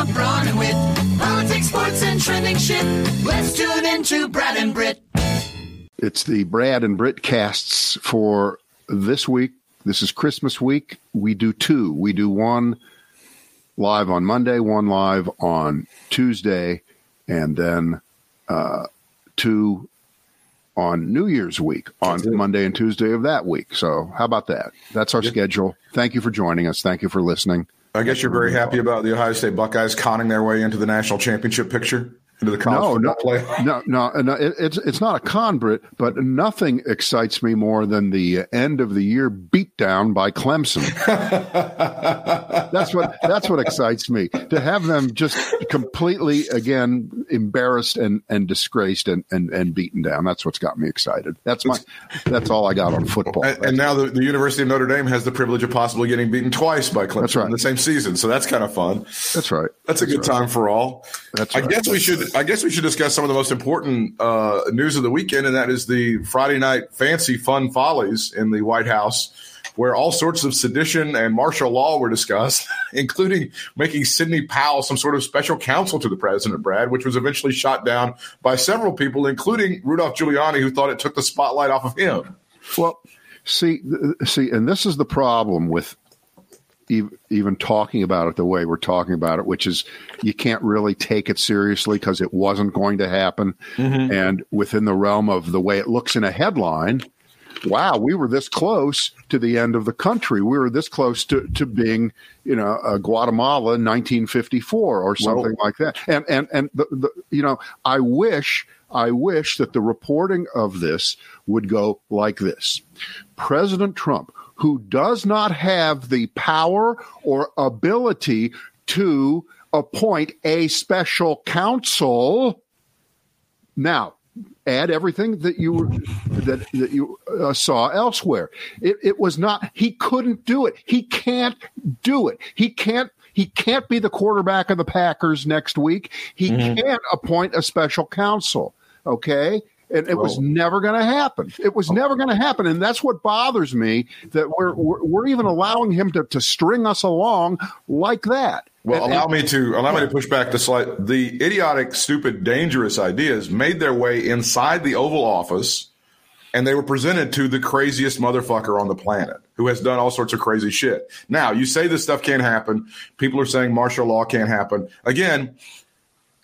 up Braun and Wit. Politics, sports, and trending shit. Let's tune into Brad and Britt. It's the Brad and Britt casts for this week. This is Christmas week. We do two. We do one live on Monday, one live on Tuesday, and then uh, two on New Year's week on Monday and Tuesday of that week. So, how about that? That's our schedule. Thank you for joining us. Thank you for listening. I guess you're very happy about the Ohio State Buckeyes conning their way into the national championship picture, into the college No, football no, playoff. no, no, no. Uh, it, it's it's not a con, but nothing excites me more than the end of the year beatdown by Clemson. that's what that's what excites me to have them just completely again embarrassed and and disgraced and and, and beaten down. That's what's got me excited. That's my that's all I got on football. And, and now the, the University of Notre Dame has the privilege of possibly getting beaten twice by Clemson That's right. in the same season. So that's kind of fun. That's right. That's a good right. time for all. That's I right. guess we should. I guess we should discuss some of the most important uh, news of the weekend, and that is the Friday night fancy fun follies in the White House, where all sorts of sedition and martial law were discussed, including making Sidney Powell some sort of special counsel to the president, Brad, which was eventually shot down by several people, including Rudolph Giuliani, who thought it took the spotlight off of him. Well, see, see, and this is the problem with even talking about it the way we're talking about it, which is you can't really take it seriously because it wasn't going to happen. And within the realm of the way it looks in a headline, wow, we were this close to the end of the country. We were this close to, to being, you know, uh, Guatemala in 1954 or something like that. And and and the, the, you know, I wish I wish that the reporting of this would go like this: President Trump, who does not have the power or ability to appoint a special counsel. Now, add everything that you that that you uh, saw elsewhere. It, it was not. He couldn't do it. He can't do it. He can't. He can't be the quarterback of the Packers next week. He can't appoint a special counsel. Okay. And it was never going to happen. It was oh. never going to happen, and that's what bothers me that we're we're, we're even allowing him to, to string us along like that. Well, And- allow me to allow me to push back the slight. The idiotic, stupid, dangerous ideas made their way inside the Oval Office, and they were presented to the craziest motherfucker on the planet, who has done all sorts of crazy shit. Now, you say this stuff can't happen. People are saying martial law can't happen. Again,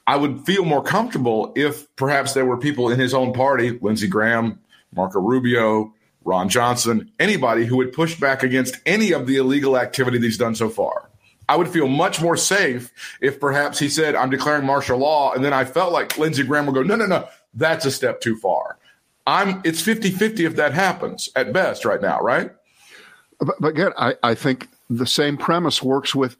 I would feel more comfortable if perhaps there were people in his own party, Lindsey Graham, Marco Rubio, Ron Johnson, anybody who would push back against any of the illegal activity that he's done so far. I would feel much more safe if perhaps he said, I'm declaring martial law. And then I felt like Lindsey Graham would go, no, no, no, that's a step too far. I'm it's 50 50 if that happens at best right now, right? But, but again, I, I think the same premise works with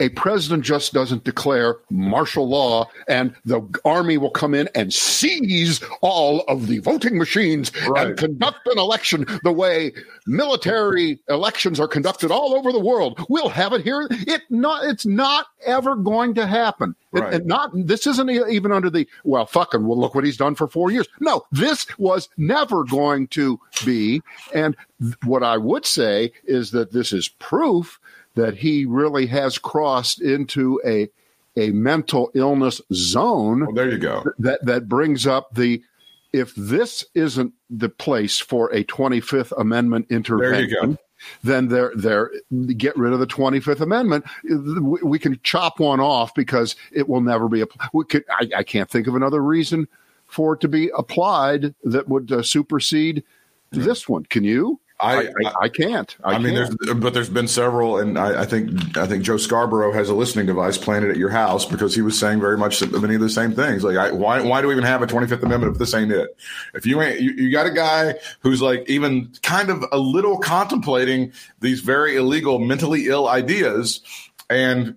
a president just doesn't declare martial law and the army will come in and seize all of the voting machines Right. and conduct an election the way military elections are conducted all over the world. We'll have it here. It not it's not ever going to happen. It- Right. and not this isn't even under the well fucking well look what he's done for four years no this was never going to be and what i would say is that this is proof that he really has crossed into a a mental illness zone Well, there you go. that that brings up the if this isn't the place for a 25th amendment intervention go. then they're they're get rid of the 25th amendment we, we can chop one off because it will never be applied we could I, I can't think of another reason for it to be applied that would uh, supersede this one can you I- I, I, can't I, I, mean, can't. there's but there's been several, and I, I think I think Joe Scarborough has a listening device planted at your house because he was saying very much many of the same things. Like, I, why why do we even have a 25th Amendment if this ain't it? If you ain't, you, you got a guy who's like even kind of a little contemplating these very illegal, mentally ill ideas, and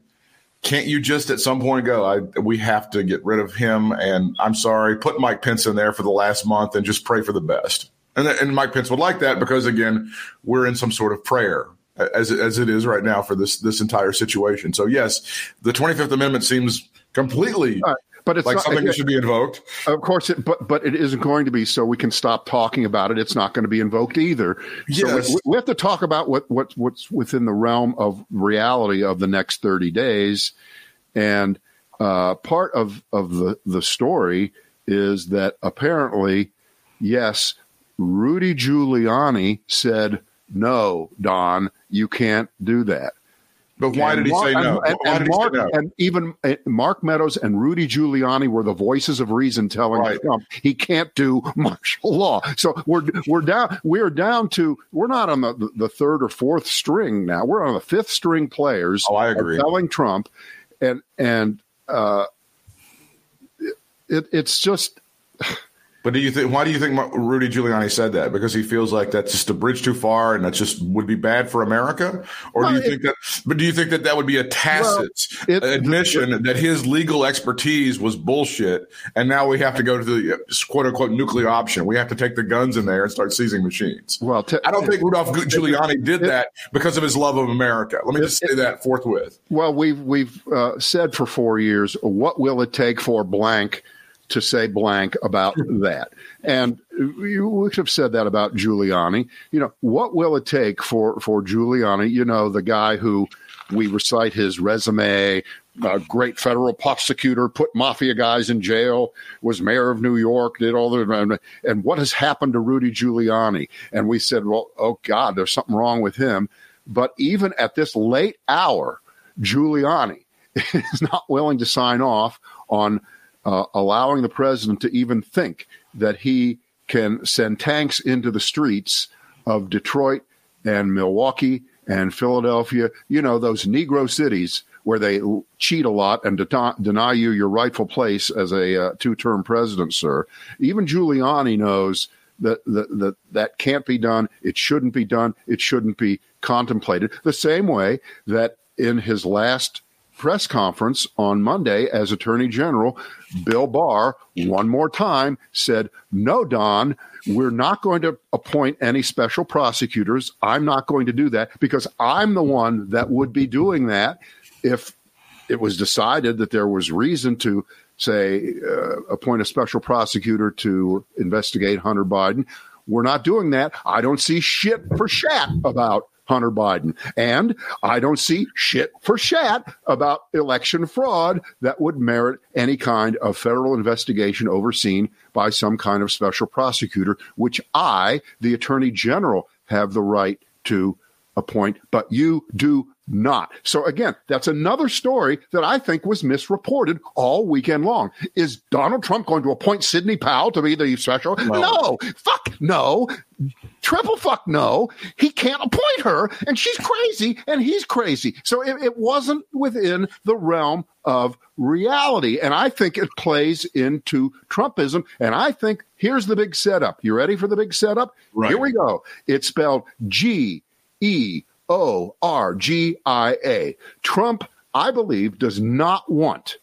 can't you just at some point go, I, we have to get rid of him? And I'm sorry, put Mike Pence in there for the last month and just pray for the best. And, and Mike Pence would like that because again, we're in some sort of prayer as as it is right now for this this entire situation. So yes, the 25th Amendment seems completely right, but it's like not, something that should be invoked. Of course, it, but but it isn't going to be. So we can stop talking about it. It's not going to be invoked either. So we- Yes. we, we have to talk about what what what's within the realm of reality of the next thirty days, And uh, part of of the the story is that apparently, yes, Rudy Giuliani said, "No, Don, you can't do that." But why And did he Mark- say no? And, and Mark, no? and even uh, Mark Meadows and Rudy Giuliani were the voices of reason telling Right. Trump he can't do martial law. So we're we're down we're down to we're not on the, the third or fourth string now. We're on the fifth string players. Oh, I agree. Telling Trump, and and uh, it, it's just But do you think? Why do you think Rudy Giuliani said that? Because he feels like that's just a bridge too far, and that just would be bad for America. Or do you it- think that? But do you think that that would be a tacit it- admission that his legal expertise was bullshit, and now we have to go to the quote unquote nuclear option? We have to take the guns in there and start seizing machines. well. T- I don't think Rudolph Giuliani did that because of his love of America. Let me just say that forthwith. Well, we've we've uh, said for four years, what will it take for blank to say blank about that? And you we could have said that about Giuliani. You know, what will it take for for Giuliani? You know, the guy who we recite his resume. A great federal prosecutor, put mafia guys in jail, was mayor of New York, did all the and what has happened to Rudy Giuliani? And we said, well, oh God, there's something wrong with him. But even at this late hour, Giuliani is not willing to sign off on uh, allowing the president to even think that he can send tanks into the streets of Detroit and Milwaukee and Philadelphia, you know, those Negro cities where they cheat a lot and deny, deny you your rightful place as a uh, two term president, sir. Even Giuliani knows that, that, that that can't be done. It shouldn't be done. It shouldn't be contemplated. The same way that in his last press conference on Monday as Attorney General, Bill Barr, one more time, said, No, Don, we're not going to appoint any special prosecutors. I'm not going to do that because I'm the one that would be doing that if it was decided that there was reason to say uh, appoint a special prosecutor to investigate Hunter Biden. We're not doing that. I don't see shit for shat about Hunter Biden. And I don't see shit for shat about election fraud that would merit any kind of federal investigation overseen by some kind of special prosecutor, which I, the Attorney General, have the right to appoint, but you do not. So again, that's another story that I think was misreported all weekend long. Is Donald Trump going to appoint Sidney Powell to be the special? No, fuck no. Triple fuck no. He can't appoint her, and she's crazy, and he's crazy. So it, it wasn't within the realm of reality. And I think it plays into Trumpism. And I think here's the big setup. You ready for the big setup? Right. Here we go. It's spelled G E O R G I A. Trump, I believe, does not want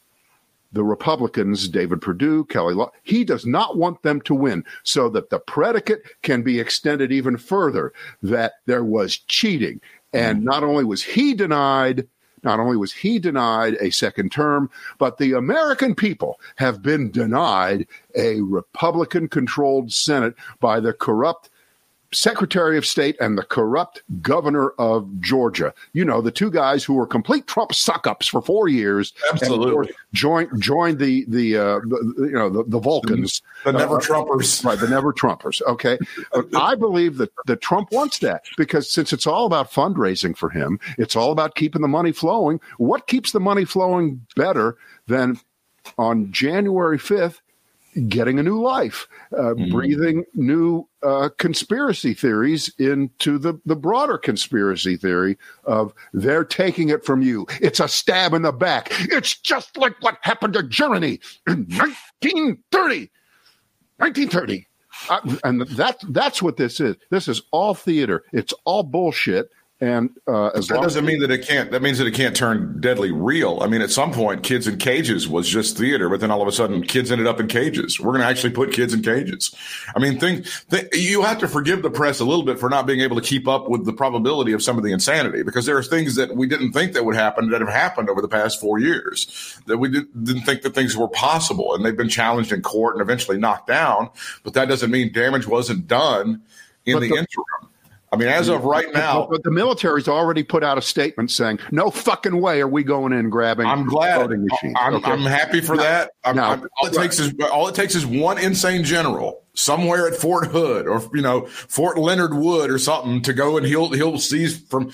the Republicans, David Perdue, Kelly Loeffler, he does not want them to win so that the predicate can be extended even further that there was cheating. And mm-hmm. not only was he denied, not only was he denied a second term, but the American people have been denied a Republican controlled Senate by the corrupt Secretary of State and the corrupt governor of Georgia. You know, the two guys who were complete Trump suck ups for four years. and Absolutely. Joined joined the the, uh, the you know the, the Vulcans. The never Uh, Trumpers. Right, the never Trumpers. Okay. Uh, I believe that, that Trump wants that because since it's all about fundraising for him, it's all about keeping the money flowing. What keeps the money flowing better than on January 5th, getting a new life, uh, breathing new uh, conspiracy theories into the, the broader conspiracy theory of they're taking it from you. It's a stab in the back. It's just like what happened to Germany in 1930. 1930. Uh, and that that's what this is. This is all theater. It's all bullshit. And uh, as That doesn't mean that it can't. That means that it can't turn deadly real. I mean, at some point, kids in cages was just theater, but then all of a sudden, kids ended up in cages. We're going to actually put kids in cages. I mean, think, think you have to forgive the press a little bit for not being able to keep up with the probability of some of the insanity, because there are things that we didn't think that would happen that have happened over the past four years that we didn't, didn't think that things were possible, and they've been challenged in court and eventually knocked down. But that doesn't mean damage wasn't done in the, the- interim. I mean, as of right now, but the military's already put out a statement saying, "No fucking way are we going in and grabbing." I'm glad. voting machines. I'm, Okay? I'm happy for that. I'm, now- I'm- all it takes is all it takes is one insane general somewhere at Fort Hood or you know Fort Leonard Wood or something to go and he'll he'll seize from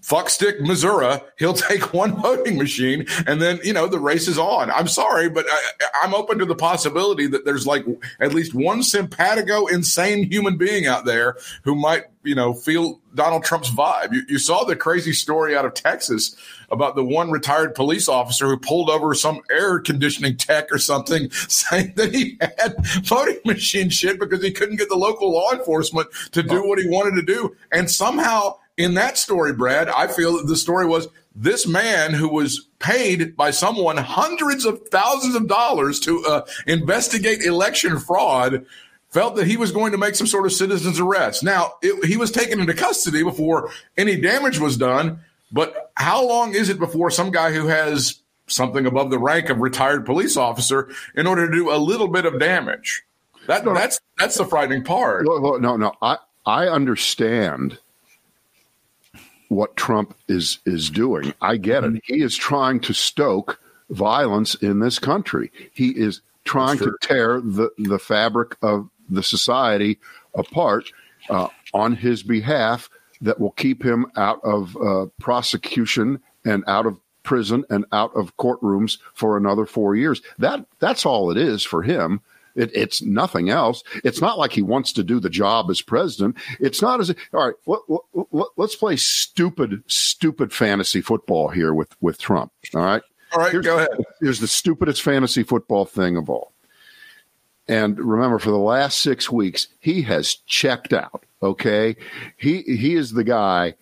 Fuckstick, Missouri. He'll take one voting machine and then you know the race is on. I'm sorry, but I, I'm open to the possibility that there's like at least one simpatico, insane human being out there who might you know feel Donald Trump's vibe. You, you saw the crazy story out of Texas about the one retired police officer who pulled over some air conditioning tech or something, saying that he had voting machine shit because he couldn't get the local law enforcement to do what he wanted to do. And somehow, in that story, Brad, I feel that the story was this man who was paid by someone hundreds of thousands of dollars to uh, investigate election fraud felt that he was going to make some sort of citizen's arrest. Now, it, he was taken into custody before any damage was done. But how long is it before some guy who has something above the rank of retired police officer in order to do a little bit of damage? That, that's that's the frightening part. Well, no, no. I I understand what Trump is is doing. I get it. He is trying to stoke violence in this country. He is trying to tear the the fabric of the society apart uh, on his behalf. That will keep him out of uh, prosecution and out of prison and out of courtrooms for another four years. That that's all it is for him. It, it's nothing else. It's not like he wants to do the job as president. It's not as all right. Let, let, let's play stupid, stupid fantasy football here with with Trump. All right. All right, Here's, go ahead. Here's the stupidest fantasy football thing of all. And remember, for the last six weeks, he has checked out. Okay, he he is the guy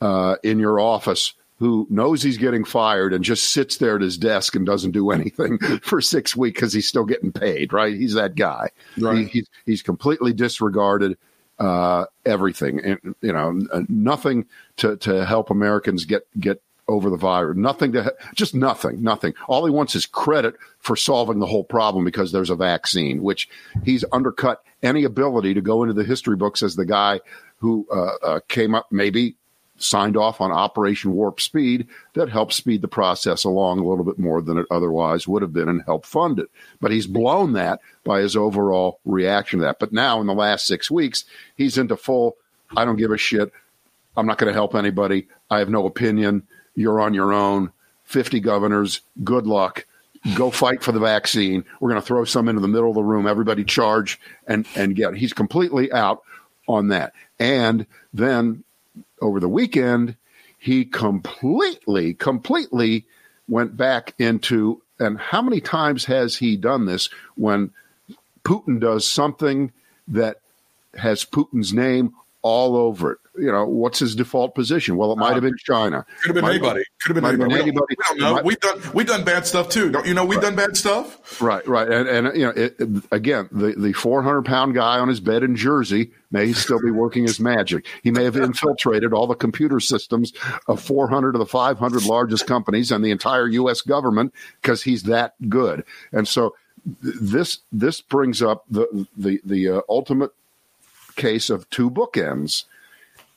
uh, in your office who knows he's getting fired and just sits there at his desk and doesn't do anything for six weeks because he's still getting paid. Right? He's that guy. Right. He, he's he's completely disregarded uh, everything, and you know, nothing to to help Americans get get over the virus. Nothing to just nothing, nothing. All he wants is credit for solving the whole problem because there's a vaccine, which he's undercut any ability to go into the history books as the guy who uh, uh, came up maybe signed off on Operation Warp Speed that helped speed the process along a little bit more than it otherwise would have been and help fund it. But he's blown that by his overall reaction to that. But now in the last six weeks, he's into full, I don't give a shit. I'm not going to help anybody. I have no opinion. You're on your own. 50 governors. Good luck. Go fight for the vaccine. We're going to throw some into the middle of the room. Everybody charge and, and get. He's completely out on that. And then over the weekend, he completely, completely went back into, and how many times has he done this when Putin does something that has Putin's name all over it? You know, what's his default position? Well, it might have been China. Could have been Might- anybody. Could have been have been anybody. anybody. We don't know. Might- We've done we've done bad stuff too. Don't you know? We've done bad stuff. Right, right, and and you know, it, again, the the four hundred pound guy on his bed in Jersey may still be working his magic. He may have infiltrated all the computer systems of four hundred of the five hundred largest companies and the entire U.S. government because he's that good. And so th- this this brings up the the the uh, ultimate case of two bookends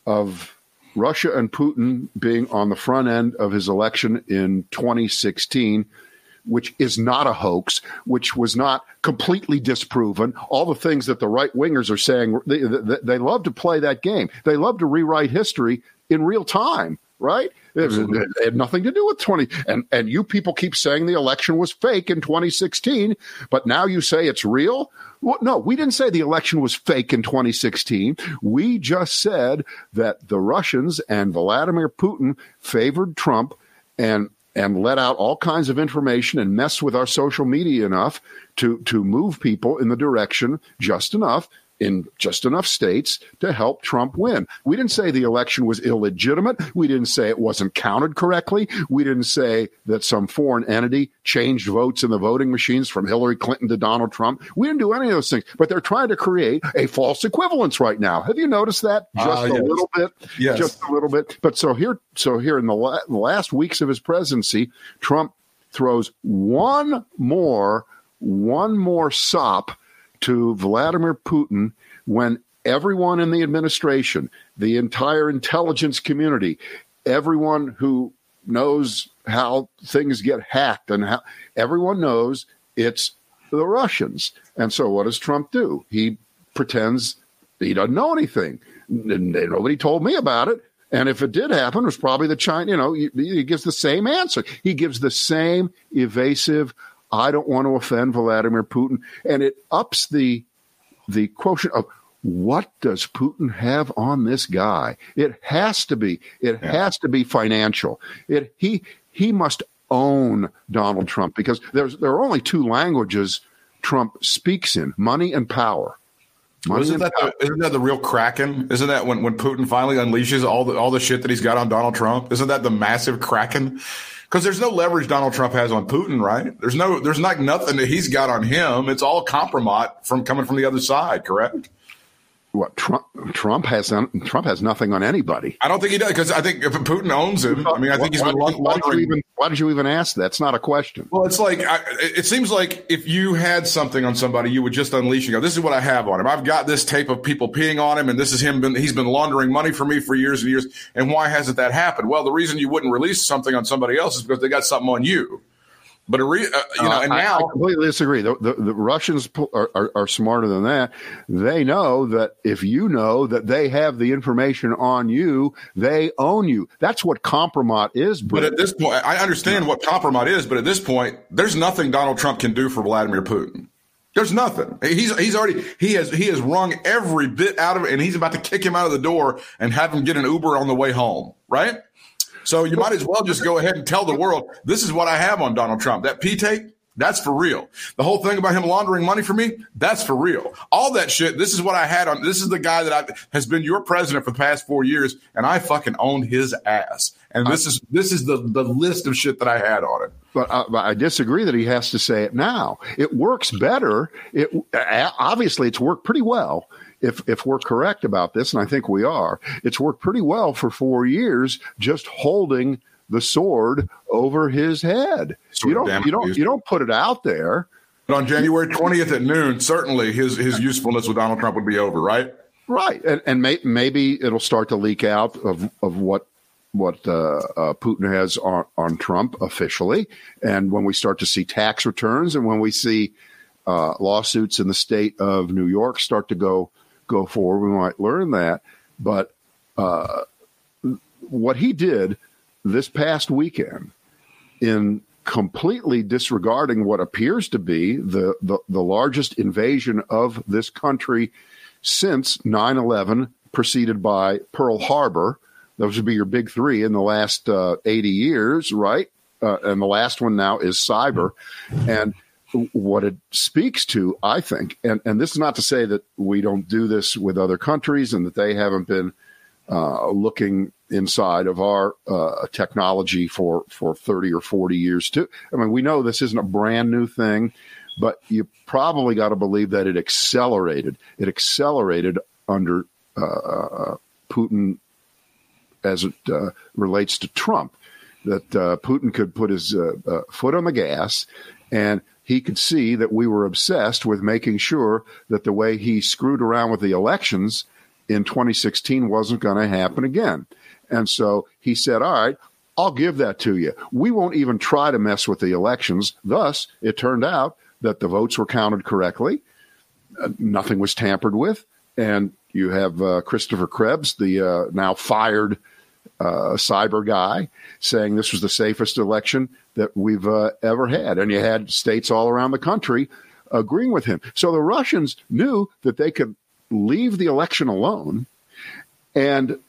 of Russia and Putin being on the front end of his election in 2016, which is not a hoax, which was not completely disproven. All the things that the right wingers are saying, they, they, they love to play that game. They love to rewrite history in real time, right? It, it had nothing to do with 20. And, and you people keep saying the election was fake in 2016, but now you say it's real? Well, no, we didn't say the election was fake in 2016. We just said that the Russians and Vladimir Putin favored Trump and and let out all kinds of information and mess with our social media enough to to move people in the direction just enough in just enough states to help Trump win. We didn't say the election was illegitimate. We didn't say it wasn't counted correctly. We didn't say that some foreign entity changed votes in the voting machines from Hillary Clinton to Donald Trump. We didn't do any of those things, but they're trying to create a false equivalence right now. Have you noticed that? Just Ah, a little bit. Yes. Just a little bit. But so here, so here in the, la- the last weeks of his presidency, Trump throws one more, one more sop to Vladimir Putin when everyone in the administration, the entire intelligence community, everyone who knows how things get hacked and how everyone knows it's the Russians. And so what does Trump do? He pretends he doesn't know anything. Nobody told me about it. And if it did happen, it was probably the China, you know, he, he gives the same answer. He gives the same evasive, I don't want to offend Vladimir Putin. And it ups the the quotient of what does Putin have on this guy? It has to be. It yeah. has to be financial. It he he must own Donald Trump because there's there are only two languages Trump speaks in: money and power. Money isn't that the, isn't that the real kraken? Isn't that when, when Putin finally unleashes all the all the shit that he's got on Donald Trump? Isn't that the massive kraken? Because there's no leverage Donald Trump has on Putin, right? There's no there's not nothing that he's got on him. It's all compromise from coming from the other side, correct? What Trump Trump has Trump has nothing on anybody. I don't think he does because I think if Putin owns him, I mean, I think he's why, been why, why, did you even, why did you even ask? That's not a question. Well, it's like I, it seems like if you had something on somebody, you would just unleash and go, "This is what I have on him. I've got this tape of people peeing on him, and this is him. Been, he's been laundering money for me for years and years. And why hasn't that happened? Well, the reason you wouldn't release something on somebody else is because they got something on you." But re, uh, you know, and uh, now I, I completely disagree. The, the, the Russians are, are, are, smarter than that. They know that if you know that they have the information on you, they own you. That's what compromise is. But at this point, I understand what compromise is. But at this point, there's nothing Donald Trump can do for Vladimir Putin. There's nothing. He's he's already he has he has wrung every bit out of it, and he's about to kick him out of the door and have him get an Uber on the way home. Right? So you might as well just go ahead and tell the world this is what I have on Donald Trump. That P tape, that's for real. The whole thing about him laundering money for me, that's for real. All that shit, this is what I had on. This is the guy that I, has been your president for the past four years, and I fucking own his ass. And this is this is the the list of shit that I had on it. But, uh, but I disagree that he has to say it now. It works better. It obviously it's worked pretty well if if we're correct about this, and I think we are, it's worked pretty well for four years just holding the sword over his head. Sort you don't you don't you don't put it out there. But on January twentieth at noon, certainly his his usefulness with Donald Trump would be over, right? Right, and, and may, maybe it'll start to leak out of of what what uh, uh, Putin has on, on Trump officially, and when we start to see tax returns, and when we see uh, lawsuits in the state of New York start to go go forward, we might learn that. But uh, what he did this past weekend in completely disregarding what appears to be the, the, the largest invasion of this country since 9 11, preceded by Pearl Harbor. Those would be your big three in the last uh, 80 years, right? Uh, and the last one now is cyber. And what it speaks to, I think, and, and this is not to say that we don't do this with other countries and that they haven't been uh, looking inside of our uh, technology for, for 30 or 40 years too. I mean, we know this isn't a brand new thing, but you probably got to believe that it accelerated. It accelerated under uh, uh Putin as it uh, relates to Trump. That uh, Putin could put his foot on the gas and he could see that we were obsessed with making sure that the way he screwed around with the elections in 2016 wasn't going to happen again. And so he said, All right, I'll give that to you. We won't even try to mess with the elections. Thus, it turned out that the votes were counted correctly, uh, nothing was tampered with. And you have uh, Christopher Krebs, the uh, now fired uh, cyber guy, saying this was the safest election that we've uh, ever had. And you had states all around the country agreeing with him. So the Russians knew that they could leave the election alone and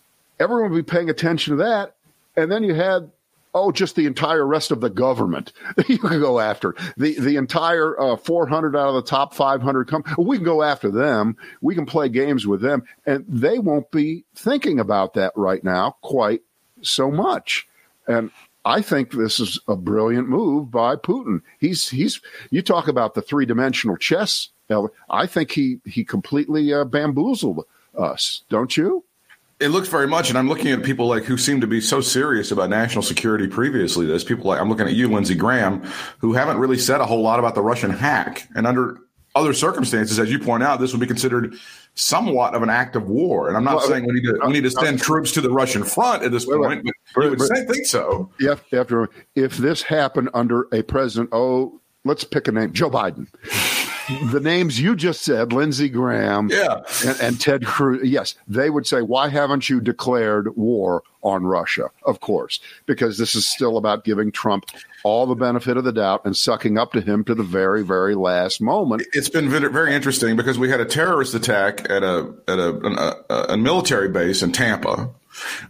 everyone would be paying attention to that. And then you had, oh, just the entire rest of the government you can go after. The, the entire uh, 400 out of the top 500 come. We can go after them. We can play games with them. And they won't be thinking about that right now quite so much. And I think this is a brilliant move by Putin. He's he's you talk about the three dimensional chess. I think he he completely uh, bamboozled us, don't you? It looks very much, and I'm looking at people like who seem to be so serious about national security previously. There's people like I'm looking at you, Lindsey Graham, who haven't really said a whole lot about the Russian hack. And under other circumstances, as you point out, this would be considered somewhat of an act of war. And I'm not Well, saying we need to we need to send uh, troops to the Russian front at this Wait, wait. point, but you would say, think so. You have, you have to remember, if this happened under a president, oh, let's pick a name, Joe Biden. The names you just said, Lindsey Graham Yeah. and, and Ted Cruz, yes, they would say, why haven't you declared war on Russia? Of course, because this is still about giving Trump all the benefit of the doubt and sucking up to him to the very, very last moment. It's been very interesting because we had a terrorist attack at a at a, an- a, a military base in Tampa.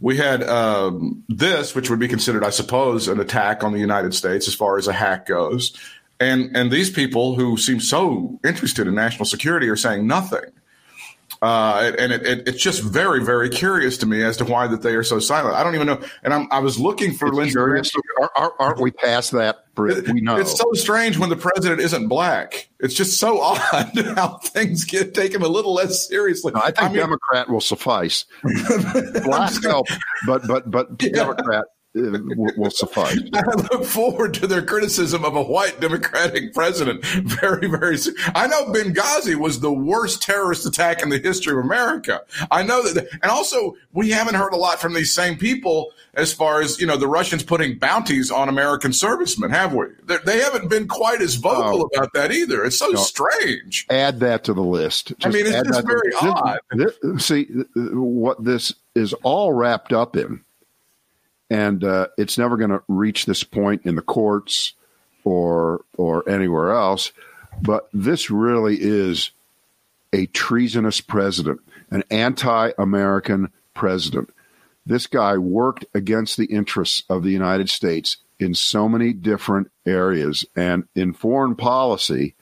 We had um, this, which would be considered, I suppose, an attack on the United States as far as a hack goes. And and these people who seem so interested in national security are saying nothing. Uh, and it, it, it's just very, very curious to me as to why that they are so silent. I don't even know. And I'm, I was looking for Lindsey Curious, are, are, aren't we past that, Britt? We know. It's so strange when the president isn't black. It's just so odd how things get taken a little less seriously. I think mean, Democrat will suffice. Black help, but but but Democrat uh, will, will suffice. I look forward to their criticism of a white Democratic president. Very, very. soon. I know Benghazi was the worst terrorist attack in the history of America. I know that, and also we haven't heard a lot from these same people as far as you know the Russians putting bounties on American servicemen, have we? They, they haven't been quite as vocal Oh. about that either. It's so strange. Add that to the list. I mean, it's just to- very this- odd. this- see uh, what this is all wrapped up in, and uh, it's never going to reach this point in the courts or or anywhere else. But this really is a treasonous president, an anti-American president. This guy worked against the interests of the United States in so many different areas and in foreign policy,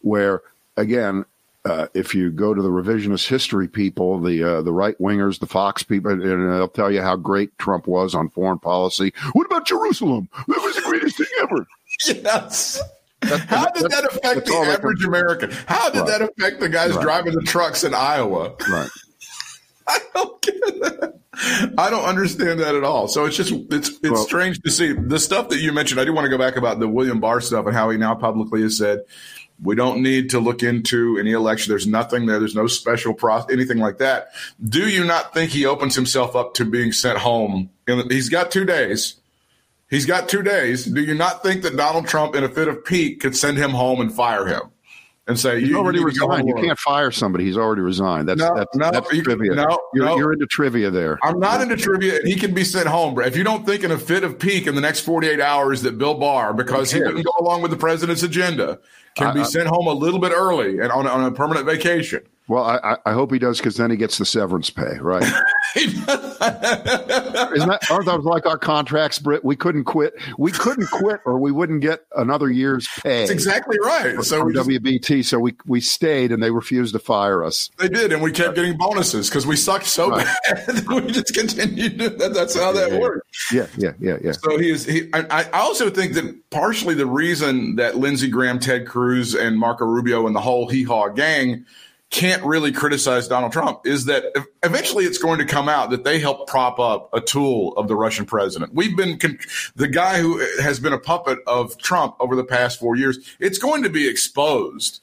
where again, uh, if you go to the revisionist history people, the uh, the right wingers, the Fox people, and they'll tell you how great Trump was on foreign policy. What about Jerusalem? That was the greatest thing ever. Yes. How did that affect the all they can- average American? How did Right. that affect the guys Right. driving the trucks in Iowa? Right. I don't get that. I don't understand that at all. So it's just it's it's Well- strange to see the stuff that you mentioned. I do want to go back about the William Barr stuff and how he now publicly has said we don't need to look into any election. There's nothing there. There's no special process, anything like that. Do you not think he opens himself up to being sent home? He's got two days. He's got two days. Do you not think that Donald Trump, in a fit of pique, could send him home and fire him and say, He's "You already you need to go resigned. You can't fire somebody. He's already resigned. That's No, that's, no, that's you- trivia. no, you're, no. you're into trivia there. I'm not into trivia, and he can be sent home. bro. If you don't think in a fit of pique in the next 48 hours that Bill Barr, because he didn't go along with the president's agenda, can be I- I- sent home a little bit early and on, on a permanent vacation. Well, I, I- hope he does because then he gets the severance pay, right? Isn't that aren't those like our contracts, Britt? We couldn't quit. We couldn't quit, or we wouldn't get another year's pay. That's exactly right. So we, WBT. So we we stayed, and they refused to fire us. they did, and we kept getting bonuses because we sucked so Right. bad. that we just continued. to- That, that's how that Yeah. worked. Yeah, yeah, yeah, yeah. So he is. He, I, I also think that partially the reason that Lindsey Graham, Ted Cruz, and Marco Rubio and the whole hee haw gang can't really criticize Donald Trump is that eventually it's going to come out that they helped prop up a tool of the Russian president. We've been con- the guy who has been a puppet of Trump over the past four years. It's going to be exposed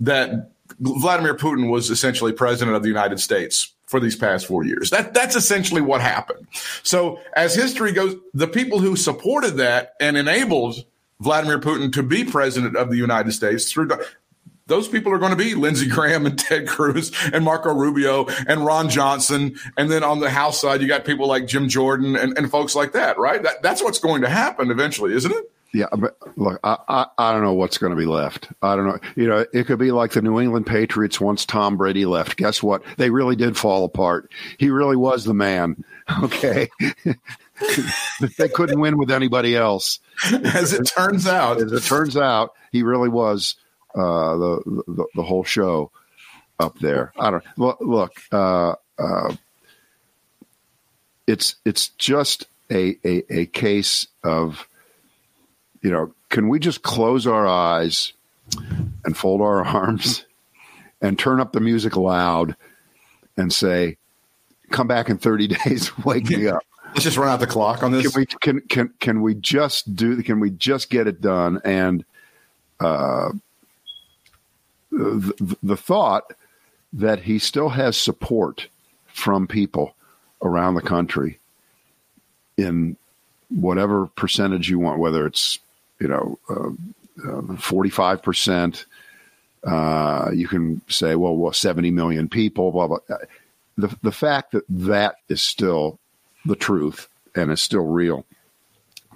that Vladimir Putin was essentially president of the United States for these past four years. That that's essentially what happened. So as history goes, the people who supported that and enabled Vladimir Putin to be president of the United States through those people are going to be Lindsey Graham and Ted Cruz and Marco Rubio and Ron Johnson. And then on the House side, you got people like Jim Jordan and, and folks like that, right? That, that's what's going to happen eventually, isn't it? Yeah, but look, I, I, I don't know what's going to be left. I don't know. You know, it could be like the New England Patriots once Tom Brady left. Guess what? They really did fall apart. He really was the man. Okay. they couldn't win with anybody else. As it turns out, As it turns out, he really was uh, the, the the whole show up there. I don't look. look uh, uh, it's it's just a, a a case of you know, can we just close our eyes and fold our arms and turn up the music loud and say, "Come back in thirty days, wake me up." let's just run out the clock on this. Can we can can can we just do? Can we just get it done? And uh, the, the thought that he still has support from people around the country in whatever percentage you want, whether it's you know uh, um, forty five percent. Uh, you can say, well, well, seventy million people, blah blah. Uh, the the fact that that is still the truth and is still real,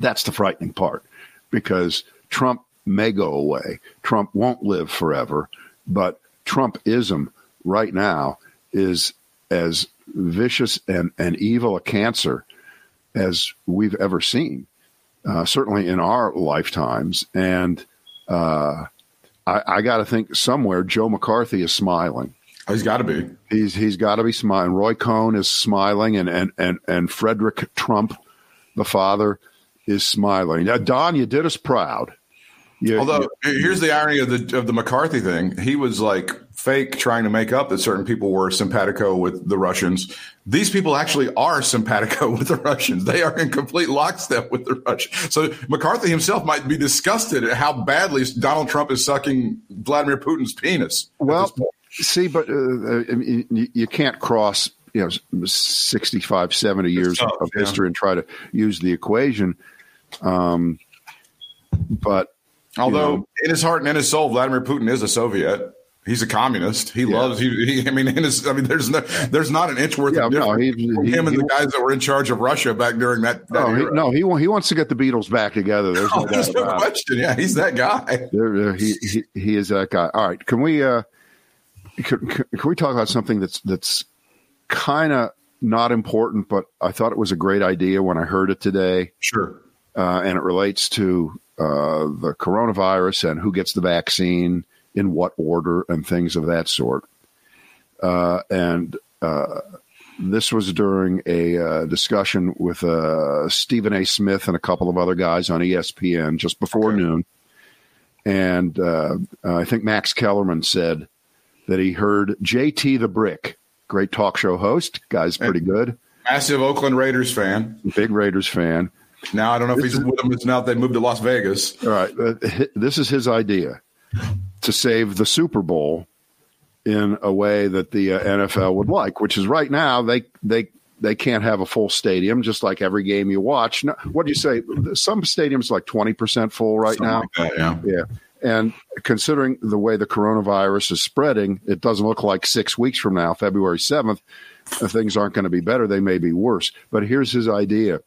that's the frightening part, because Trump may go away. Trump won't live forever, but Trumpism right now is as vicious and, and evil a cancer as we've ever seen, uh, certainly in our lifetimes. And uh, I, I got to think somewhere Joe McCarthy is smiling. Oh, he's got to be. He's he's got to be smiling. Roy Cohn is smiling, and and and and Frederick Trump, the father, is smiling. Now, Don, you did us proud. You, Although you, here's the irony of the of the McCarthy thing, he was like fake trying to make up that certain people were simpatico with the Russians. These people actually are simpatico with the Russians. They are in complete lockstep with the Russians. So McCarthy himself might be disgusted at how badly Donald Trump is sucking Vladimir Putin's penis. Well, see, but uh, you, can't cross you know 65, 70 years tough, of history and try to use the equation. Um, but although you know, in his heart and in his soul, Vladimir Putin is a Soviet. He's a communist. He yeah. loves. He, he, I mean, his, I mean, there's no, there's not an inch worth yeah, of difference no, he, him and the guys that were in charge of Russia back during that. that no, he, no, he he wants to get the Beatles back together. There's no, there's no question. Yeah, he's that guy. There, he, he he is that guy. All right, can we uh, can, can we talk about something that's that's kind of not important, but I thought it was a great idea when I heard it today. Sure. Uh, and it relates to uh, the coronavirus and who gets the vaccine in what order and things of that sort. Uh, and uh, this was during a uh, discussion with uh, Stephen A. Smith and a couple of other guys on ESPN just before okay. noon. And uh, I think Max Kellerman said that he heard JT the Brick, great talk show host, guy's pretty good. Massive Oakland Raiders fan. Big Raiders fan. Now I don't know if he's with them It's now they moved to Las Vegas. All right, this is his idea to save the Super Bowl in a way that the uh, NFL would like, which is right now they they they can't have a full stadium, just like every game you watch. what do you say? Some stadiums like twenty percent full right Something now. Like that, yeah, yeah. And considering the way the coronavirus is spreading, it doesn't look like six weeks from now, February seventh, things aren't going to be better. They may be worse. But here's his idea: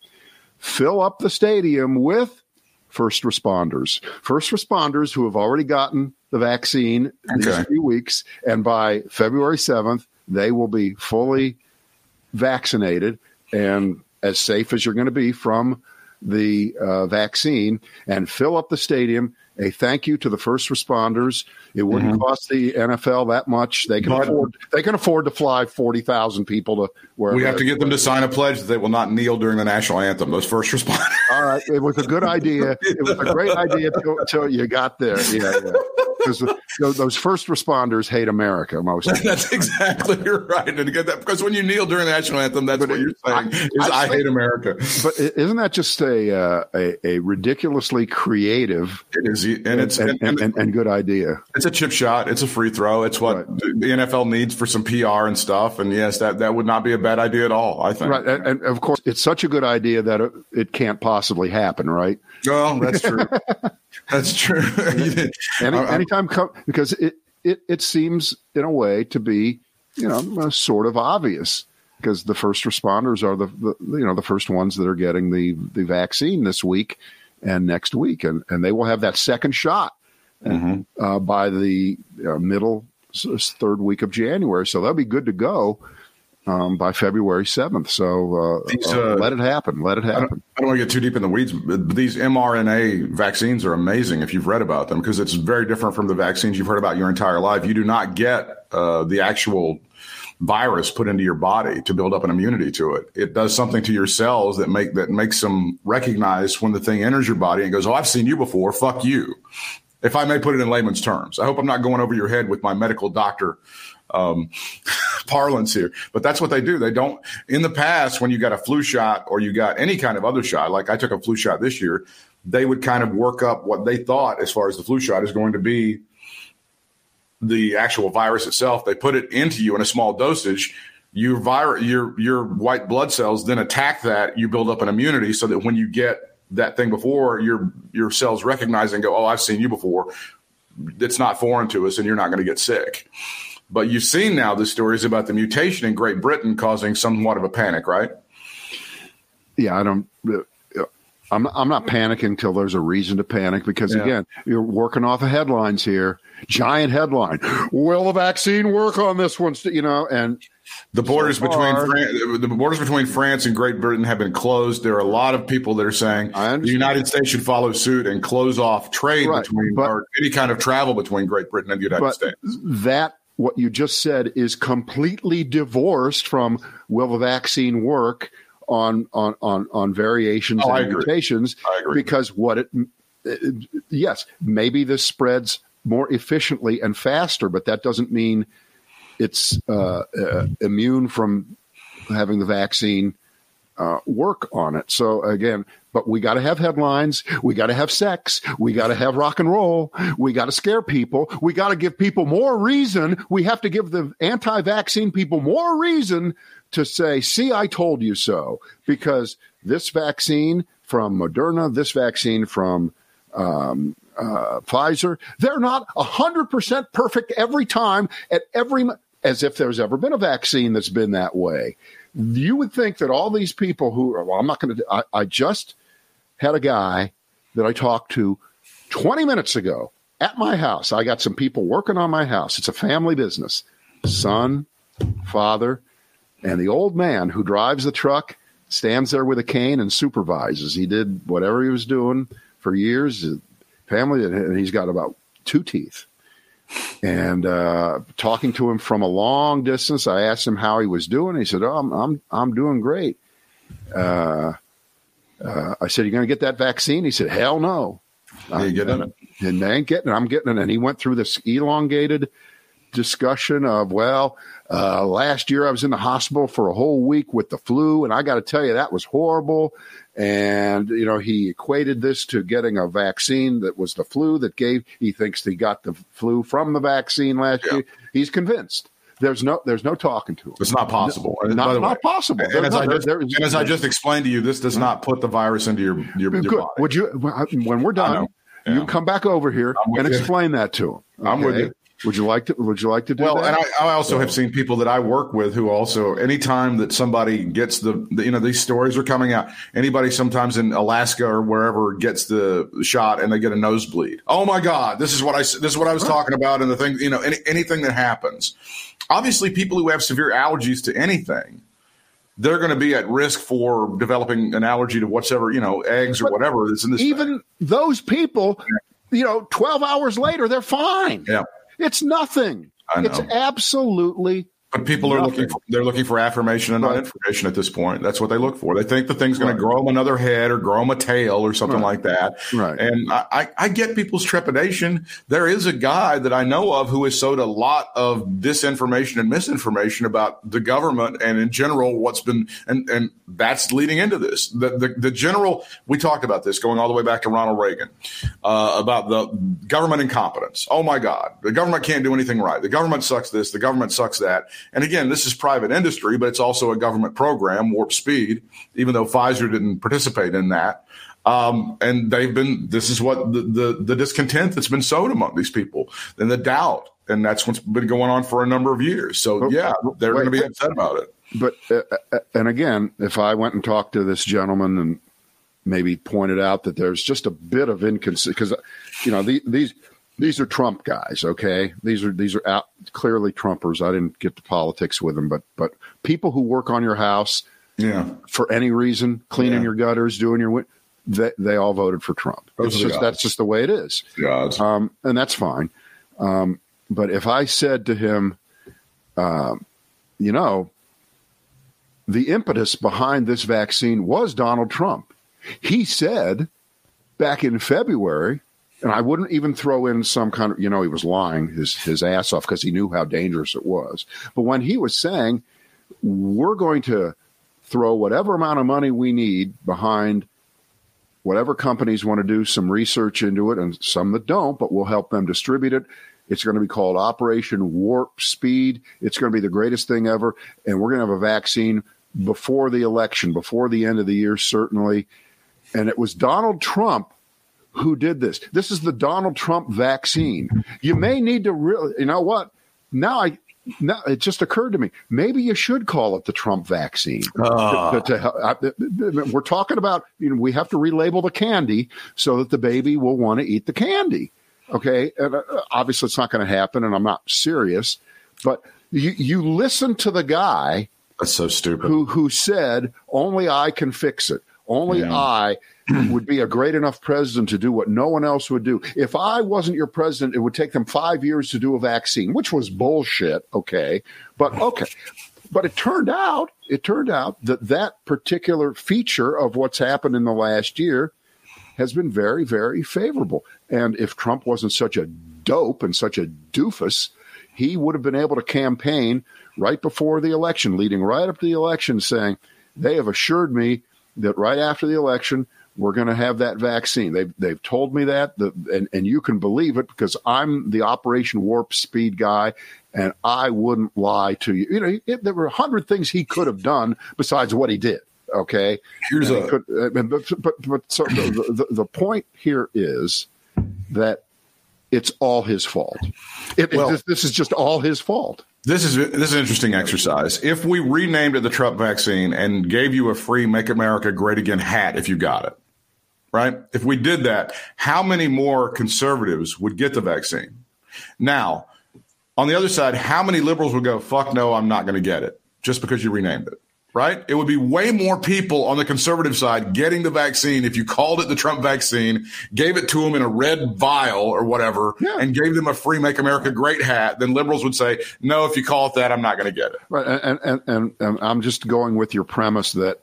fill up the stadium with first responders. First responders who have already gotten the vaccine okay. these few weeks, and by February 7th, they will be fully vaccinated and as safe as you're going to be from the uh, vaccine and fill up the stadium. A thank you to the first responders. It wouldn't mm-hmm. cost the NFL that much. They can but, afford. They can afford to fly forty thousand people to where. We have to get them to sign a pledge that they will not kneel during the national anthem. Those first responders. All right, it was a good idea. It was a great idea until you got there. Yeah, yeah because those first responders hate America most. that's exactly right, and get that because when you kneel during the national anthem, that's but what you're saying I, is I, I hate America. But isn't that just a uh, a, a, ridiculously creative? It is, and, and it's and, and, and, and, good idea. It's a chip shot. It's a free throw. It's what right. the NFL needs for some PR and stuff. And yes, that that would not be a bad idea at all. I think. Right, and, of course, it's such a good idea that it, it can't possibly happen. Right. Well, that's true. that's true. Any, anytime come because it, it it seems in a way to be you know sort of obvious because the first responders are the, the, you know the first ones that are getting the the vaccine this week and next week and and they will have that second shot mm-hmm. uh, by the uh, middle third week of January so they'll be good to go um, by February 7th. So uh, these, uh, uh, let it happen. Let it happen. I don't, I don't, want to get too deep in the weeds, but these mRNA vaccines are amazing if you've read about them because it's very different from the vaccines you've heard about your entire life. You do not get uh, the actual virus put into your body to build up an immunity to it. It does something to your cells that make that makes them recognize when the thing enters your body and goes, "Oh, I've seen you before. Fuck you." If I may put it in layman's terms, I hope I'm not going over your head with my medical doctor um, parlance here, but that's what they do. They don't, in the past, when you got a flu shot or you got any kind of other shot, like I took a flu shot this year, they would kind of work up what they thought as far as the flu shot is going to be the actual virus itself. They put it into you in a small dosage. Your vir- your your white blood cells then attack that. You build up an immunity so that when you get that thing before, your your cells recognize and go, "Oh, I've seen you before." It's not foreign to us, and you're not going to get sick. But you've seen now the stories about the mutation in Great Britain causing somewhat of a panic, right? Yeah, I don't. uh, I'm I'm not panicking till there's a reason to panic because Yeah. again, you're working off of headlines here. Giant headline: Will the vaccine work on this one? You know, and The borders So between Fran- the borders between France and Great Britain have been closed. There are a lot of people that are saying the United States should follow suit and close off trade Right, between but- or any kind of travel between Great Britain and the United but States. that what you just said is completely divorced from will the vaccine work on on on on variations Oh, and mutations I agree. because what it yes maybe this spreads more efficiently and faster but that doesn't mean it's uh, uh, immune from having the vaccine uh, work on it. So again, but we got to have headlines. We got to have sex. We got to have rock and roll. We got to scare people. We got to give people more reason. We have to give the anti-vaccine people more reason to say, "See, I told you so." Because this vaccine from Moderna, this vaccine from um, uh, Pfizer, they're not hundred percent perfect every time at every as if there's ever been a vaccine that's been that way. You would think that all these people who, well, I'm not going to, I, just had a guy that I talked to 20 minutes ago at my house. I got some people working on my house. It's a family business son, father, and the old man who drives the truck stands there with a cane and supervises. He did whatever he was doing for years. Family, and he's got about two teeth and uh, talking to him from a long distance. I asked him how he was doing. He said, "Oh, I'm I'm I'm doing great." Uh, uh, I said, "You're going to get that vaccine?" He said, "Hell no." Yeah, you getting it? And they ain't getting it. I'm getting it. And he went through this elongated discussion of, well, uh, last year I was in the hospital for a whole week with the flu, and I got to tell you that was horrible. And you know, he equated this to getting a vaccine that was the flu that gave. He thinks he got the flu from the vaccine last Yeah. year. He's convinced. There's no, there's no talking to him. It's not possible. Not, By way, not possible. And as, No, I just, there- and as I just explained to you, this does not put the virus into your your, your Good. body. Would you, when we're done, know. you come back over here and you. explain that to him. I'm with you. Would you like to? Would you like to do Well, that? and I, I also have seen people that I work with who also, anytime that somebody gets the, the, you know, these stories are coming out. Anybody sometimes in Alaska or wherever gets the shot and they get a nosebleed. Oh my God, this is what I, this is what I was talking about. And the thing, you know, any, anything that happens. Obviously, people who have severe allergies to anything, they're going to be at risk for developing an allergy to whatever, you know, eggs or whatever that's in this. even thing. those people, you know, 12 hours later, they're fine. Yeah. It's nothing. It's absolutely But people are looking for, they're looking for affirmation and not information at this point. That's what they look for. They think the thing's going Right. to grow them another head or grow them a tail or something Right. like that. Right. And I, I, I get people's trepidation. There is a guy that I know of who has sowed a lot of disinformation and misinformation about the government and in general what's been and and that's leading into this. The the, the general we talked about this going all the way back to Ronald Reagan uh, about the government incompetence. Oh my God, the government can't do anything right. The government sucks this. The government sucks that. And again, this is private industry, but it's also a government program, Warp Speed. Even though Pfizer didn't participate in that, um, and they've been. This is what the, the the discontent that's been sowed among these people, and the doubt, and that's what's been going on for a number of years. So yeah, they're going to be upset about it. but uh, uh, and again, if I went and talked to this gentleman and maybe pointed out that there's just a bit of inconsistency because you know the, these these are Trump guys, okay? These are these are out, clearly Trumpers. I didn't get to politics with them, but but people who work on your house Yeah, for any reason, cleaning Yeah. your gutters, doing your win- they they all voted for Trump. Those It's just that's just the way it is. gods. um, and that's fine. Um, but if I said to him, um, you know, the impetus behind this vaccine was Donald Trump. He said back in February, and I wouldn't even throw in some kind of, you know, he was lying his, his ass off because he knew how dangerous it was. But when he was saying, we're going to throw whatever amount of money we need behind whatever companies want to do some research into it and some that don't, but we'll help them distribute it. It's going to be called Operation Warp Speed. It's going to be the greatest thing ever. And we're going to have a vaccine before the election, before the end of the year, certainly. And it was Donald Trump who did this. This is the Donald Trump vaccine. You may need to really, you know what? Now I, now it just occurred to me. Maybe you should call it the Trump vaccine. Ah. To- to- to- I- we're talking about, you know, we have to relabel the candy so that the baby will want to eat the candy. Okay, and uh, obviously it's not going to happen, and I'm not serious. But you you listen to the guy That's so stupid. who who said only I can fix it. Only Yeah. I would be a great enough president to do what no one else would do. If I wasn't your president, it would take them five years to do a vaccine, which was bullshit. Okay, but okay, but it turned out it turned out that that particular feature of what's happened in the last year has been very very favorable. And if Trump wasn't such a dope and such a doofus, he would have been able to campaign right before the election, leading right up to the election, saying, They have assured me that right after the election, we're going to have that vaccine. They've, they've told me that, the, and, and you can believe it because I'm the Operation Warp Speed guy, and I wouldn't lie to you. You know, it, there were a hundred things he could have done besides what he did. Okay, Here's And he a- could, uh, but, but but so the, the, the point here is that it's all his fault. It, it- Well- this, this is just all his fault. This is this is an interesting exercise. If we renamed it the Trump vaccine and gave you a free "Make America Great Again" hat if you got it, right? If we did that, how many more conservatives would get the vaccine? Now, on the other side, how many liberals would go, "Fuck no, I'm not going to get it," just because you renamed it? Right? It would be way more people on the conservative side getting the vaccine if you called it the Trump vaccine, gave it to them in a red vial or whatever, Yeah. and gave them a free "Make America Great" hat. Then liberals would say, "No, if you call it that, I'm not going to get it." Right, and and, and and I'm just going with your premise that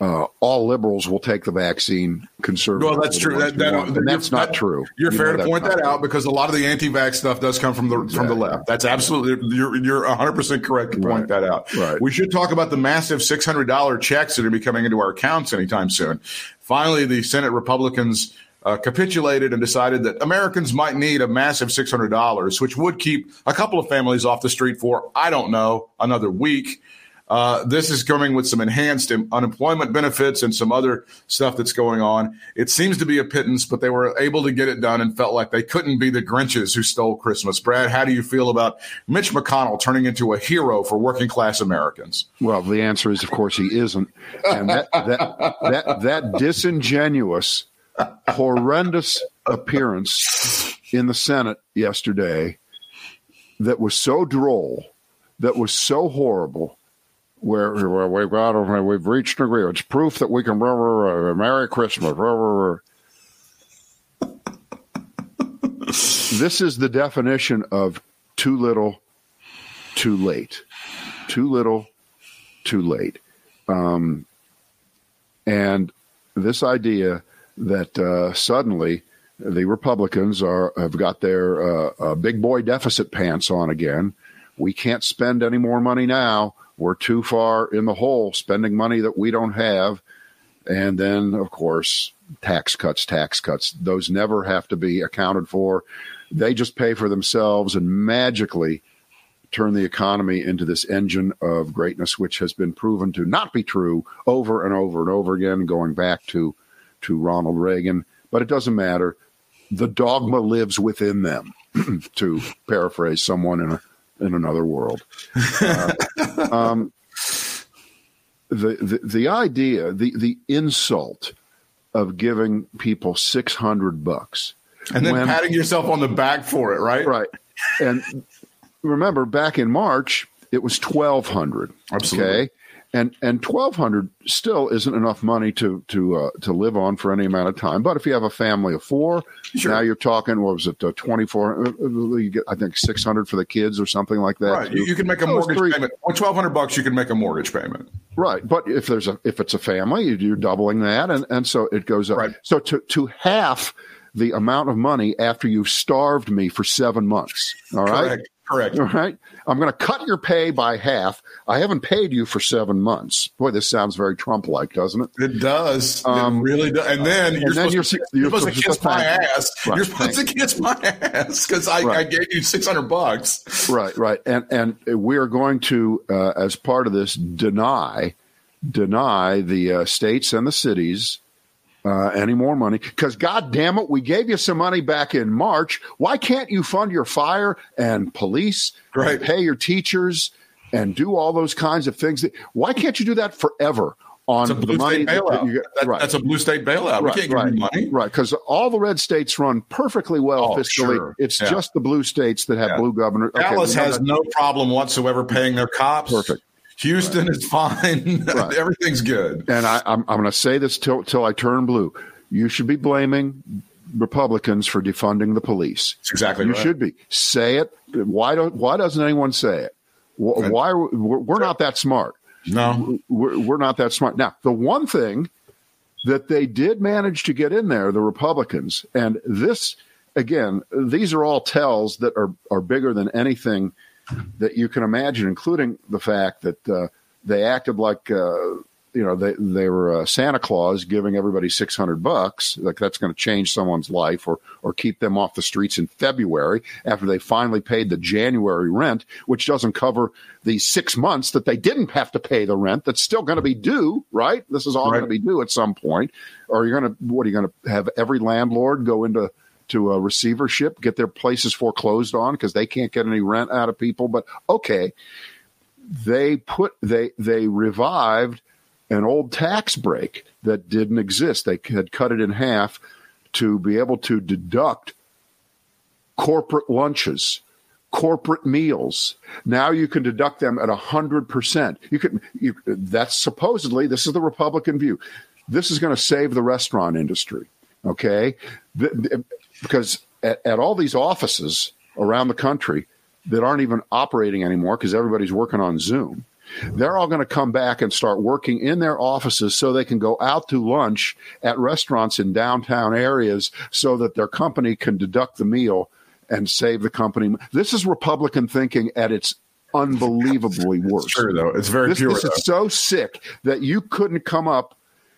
uh, all liberals will take the vaccine. Conservative. Well, that's true. That, that, and that's not true. You're You fair know to point that out because a lot of the anti-vax stuff does come from the from the left. That's absolutely you're you're 100 percent correct to point Right. that out. Right. We should talk about the massive 600 dollar checks that are be coming into our accounts anytime soon. Finally, the Senate Republicans. Uh, capitulated and decided that Americans might need a massive six hundred dollars, which would keep a couple of families off the street for I don't know another week. Uh, this is coming with some enhanced unemployment benefits and some other stuff that's going on. It seems to be a pittance, but they were able to get it done and felt like they couldn't be the Grinches who stole Christmas. Brad, how do you feel about Mitch McConnell turning into a hero for working class Americans? Well, the answer is, of course, he isn't, and that that that, that disingenuous, horrendous appearance in the Senate yesterday that was so droll, that was so horrible. Where, we've got, we've reached an agreement. It's proof that we can. Rah, rah, rah, Merry Christmas. Rah, rah, rah. this is the definition of too little, too late. Too little, too late. Um, and this idea that uh, suddenly the Republicans are have got their uh, uh, big boy deficit pants on again. We can't spend any more money now. We're too far in the hole spending money that we don't have. And then, of course, tax cuts, tax cuts. Those never have to be accounted for. They just pay for themselves and magically turn the economy into this engine of greatness, which has been proven to not be true over and over and over again, going back to to Ronald Reagan. But it doesn't matter. The dogma lives within them, to paraphrase someone in a in another world. Uh, um, the, the the idea, the the insult of giving people six hundred bucks, And then when- patting yourself on the back for it, right? right? And remember, back in March, it was twelve hundred. Absolutely. Okay, and and twelve hundred still isn't enough money to to uh, to live on for any amount of time. But if you have a family of four, Sure. now you're talking. What was it? Uh, Twenty four. You get, I think six hundred for the kids or something like that. Right. You, too. you can make a Those mortgage three- payment. On 1200 bucks, you can make a mortgage payment. Right, but if there's a if it's a family, you- you're doubling that, and and so it goes up. Right. So to to half the amount of money after you've starved me for seven months. All right, Correct. Correct. All right. I'm going to cut your pay by half. I haven't paid you for seven months. Boy, this sounds very Trump like, doesn't it? It does. Um, it really does. And then you're, then supposed, you're to, you're supposed to kiss my thank- ass. Right, You're supposed to kiss my ass because I, I gave you 600 bucks. Right, right. And and we are going to, uh, as part of this, deny deny the uh, states and the cities uh, any more money because God damn it, we gave you some money back in March. Why can't you fund your fire and police, and Right. pay your teachers, and do all those kinds of things? That, why can't you do that forever on the money that- that bailout. you That- right. That's a blue state bailout. we can't give right, you money. Right, because all the red states run perfectly well Oh, fiscally. sure. It's Yeah. just the blue states that have Yeah. blue governors okay, Dallas has no problem whatsoever paying their cops. Perfect. Houston is fine. Right. Everything's good. and I, I'm, I'm going to say this till till I turn blue. You should be blaming Republicans for defunding the police. That's exactly You right. should be. Say it. Why don't? Why doesn't anyone say it? Wh- Why we're, we're not that smart? No. We're, we're not that smart. Now, the one thing that they did manage to get in there, the Republicans, and this again, these are all tells that are are bigger than anything that you can imagine, including the fact that uh, they acted like uh, you know they they were uh, Santa Claus giving everybody six hundred bucks. Like that's going to change someone's life or or keep them off the streets in February after they finally paid the January rent, which doesn't cover the six months that they didn't have to pay the rent. That's still going to be due, right? This is all Right. going to be due at some point. Or you're going to what are you going to have every landlord go into to a receivership, get their places foreclosed on because they can't get any rent out of people. But okay, they put they they revived an old tax break that didn't exist. They had cut it in half to be able to deduct corporate lunches, corporate meals. Now you can deduct them at hundred percent. You can. You, that's supposedly this is the Republican view. This is going to save the restaurant industry. Okay, The- the- because at, at all these offices around the country that aren't even operating anymore because everybody's working on Zoom. They're all going to come back and start working in their offices so they can go out to lunch at restaurants in downtown areas so that their company can deduct the meal and save the company. This is Republican thinking at its unbelievably worst. It's true, though. It's very This, pure. this though. is so sick that you couldn't come up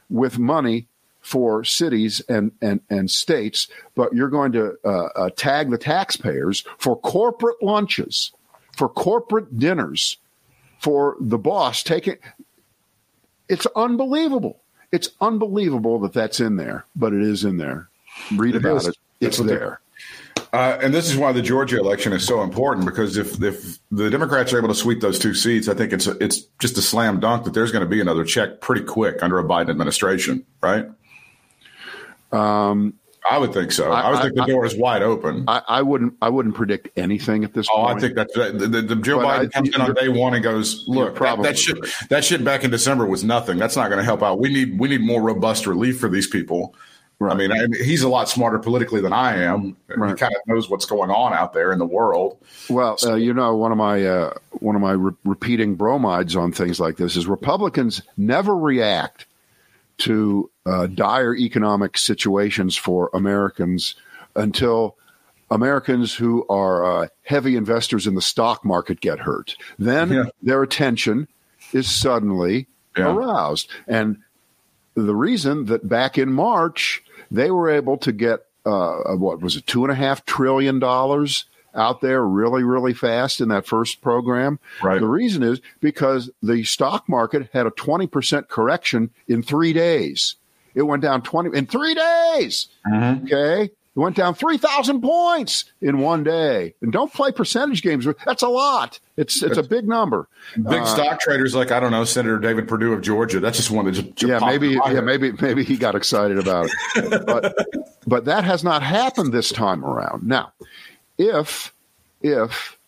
with money for cities and, and, and states, but you're going to uh, uh, tag the taxpayers for corporate lunches, for corporate dinners, for the boss taking. It's unbelievable. It's unbelievable that that's in there, but it is in there. Read It about is. it. It's there. Uh, and this is why the Georgia election is so important because if if the Democrats are able to sweep those two seats, I think it's a, it's just a slam dunk that there's going to be another check pretty quick under a Biden administration, right? Um, I would think so. I, I- would think the I- door is wide open. I, I wouldn't. I wouldn't predict anything at this Oh, point. I think that's the, the, the Joe But Biden comes in on day one and goes, "Look, that, probably that shit, that shit back in December was nothing. That's not going to help out. We need we need more robust relief for these people." Right. I mean, I, he's a lot smarter politically than I am. He Right. kind of knows what's going on out there in the world. Well, uh, you know, one of my uh, one of my re- repeating bromides on things like this is Republicans never react to uh, dire economic situations for Americans until Americans who are uh, heavy investors in the stock market get hurt. Then Yeah. their attention is suddenly Yeah. aroused, and the reason that back in March they were able to get uh, what was it two and a half trillion dollars out there really really fast in that first program. Right. The reason is because the stock market had a twenty percent correction in three days. It went down twenty in three days. Mm-hmm. Okay. It went down 3,000 points in one day. And don't play percentage games. That's a lot. It's it's a big number. Big uh, stock traders like I don't know Senator David Perdue of Georgia. That's just one that just, just yeah, maybe yeah, head. maybe maybe he got excited about it. but but that has not happened this time around. Now, if if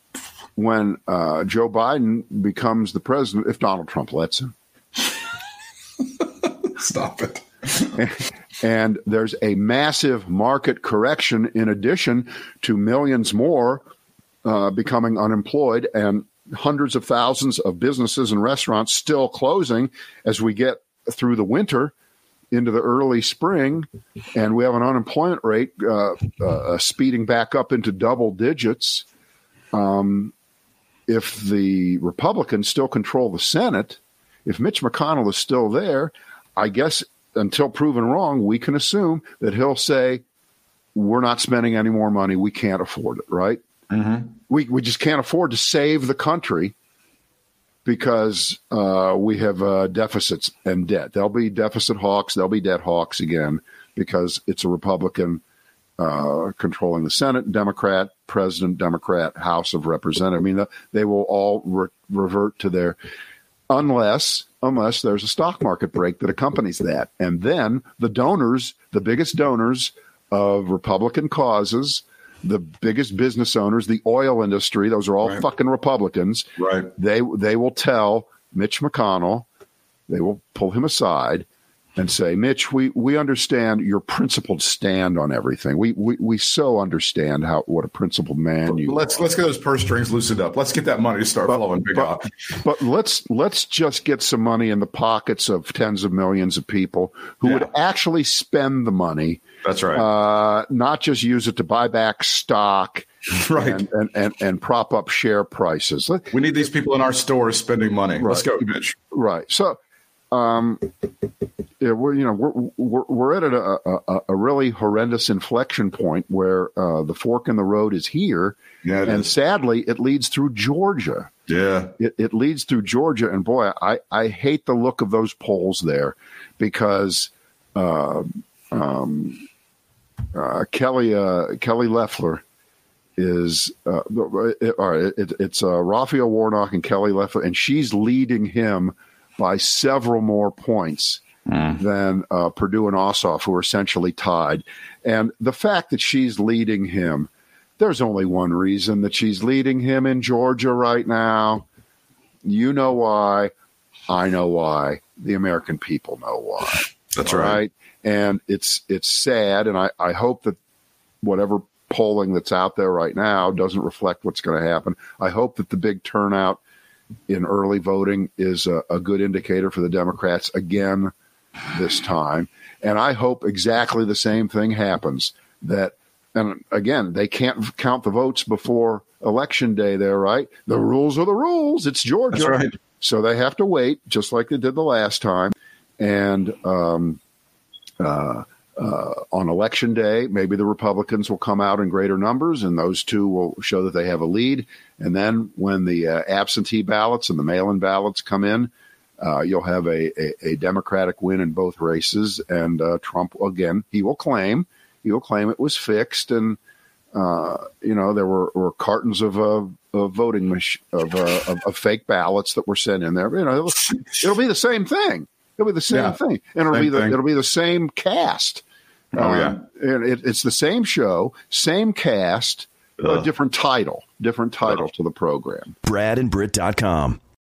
when uh, Joe Biden becomes the president, if Donald Trump lets him, Stop it. and there's a massive market correction in addition to millions more uh, becoming unemployed and hundreds of thousands of businesses and restaurants still closing as we get through the winter into the early spring and we have an unemployment rate uh, uh, speeding back up into double digits um, if the Republicans still control the Senate, if Mitch McConnell is still there, I guess until proven wrong, we can assume that he'll say, "We're not spending any more money. We can't afford it." Right? Mm-hmm. We we just can't afford to save the country because uh, we have uh, deficits and debt. There'll be deficit hawks. There'll be debt hawks again because it's a Republican uh, controlling the Senate, Democrat, President, Democrat, House of Representatives. I mean, they will all re- revert to their unless unless there's a stock market break that accompanies that, and then the donors, the biggest donors of Republican causes. The biggest business owners, the oil industry, those are all Right. fucking Republicans. Right. They they will tell Mitch McConnell, they will pull him aside and say, Mitch, we, we understand your principled stand on everything. We, we we so understand how what a principled man you Let's are. let's get those purse strings loosened up. Let's get that money to start flowing big but, up. but let's let's just get some money in the pockets of tens of millions of people who Yeah. would actually spend the money, That's right. uh, not just use it to buy back stock right. and, and, and, and prop up share prices. We need these people in our stores spending money. Let's go, Right. Mitch. Right. So, um, yeah, we're you know we're we're, we're at a, a a really horrendous inflection point where uh, the fork in the road is here, Yeah, and is. sadly, it leads through Georgia. Yeah. It, it leads through Georgia, and boy, I I hate the look of those polls there because. Uh, um, uh, Kelly uh, Kelly Loeffler is uh, it, all right. It, it's uh, Raphael Warnock and Kelly Loeffler, and she's leading him by several more points than uh, Perdue and Ossoff, who are essentially tied. And the fact that she's leading him, there's only one reason that she's leading him in Georgia right now. You know why. I know why. The American people know why. That's All right. And it's it's sad, and I, I hope that whatever polling that's out there right now doesn't reflect what's going to happen. I hope that the big turnout in early voting is a, a good indicator for the Democrats again this time. And I hope exactly the same thing happens. That and again, they can't count the votes before election day there, right? The rules are the rules. It's Georgia. Right. So they have to wait, just like they did the last time. And um, uh, uh, on election day, maybe the Republicans will come out in greater numbers, and those two will show that they have a lead. And then when the uh, absentee ballots and the mail in ballots come in, uh, you'll have a, a, a Democratic win in both races. And uh, Trump, again, he will claim he will claim it was fixed, and uh, you know there were, were cartons of, of voting mach- of, of of fake ballots that were sent in there. You know, it'll, it'll be the same thing. It'll be the same Yeah. thing, and it'll Same be the thing. it'll be the same cast. Oh, yeah. Um, and it, it's the same show, same cast, but Ugh. different title, different title to the program. BradandBritt.com.